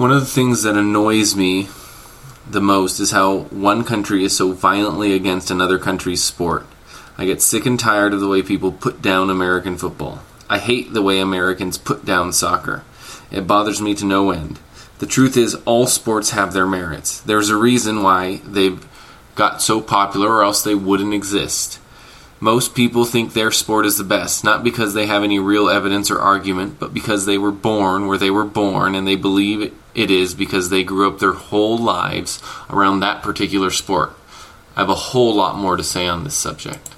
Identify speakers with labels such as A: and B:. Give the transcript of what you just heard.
A: One of the things that annoys me the most is how one country is so violently against another country's sport. I get sick and tired of the way people put down American football. I hate the way Americans put down soccer. It bothers me to no end. The truth is, all sports have their merits. There's a reason why they've got so popular, or else they wouldn't exist. Most people think their sport is the best, not because they have any real evidence or argument, but because they were born where they were born and they believe it is because they grew up their whole lives around that particular sport. I have a whole lot more to say on this subject.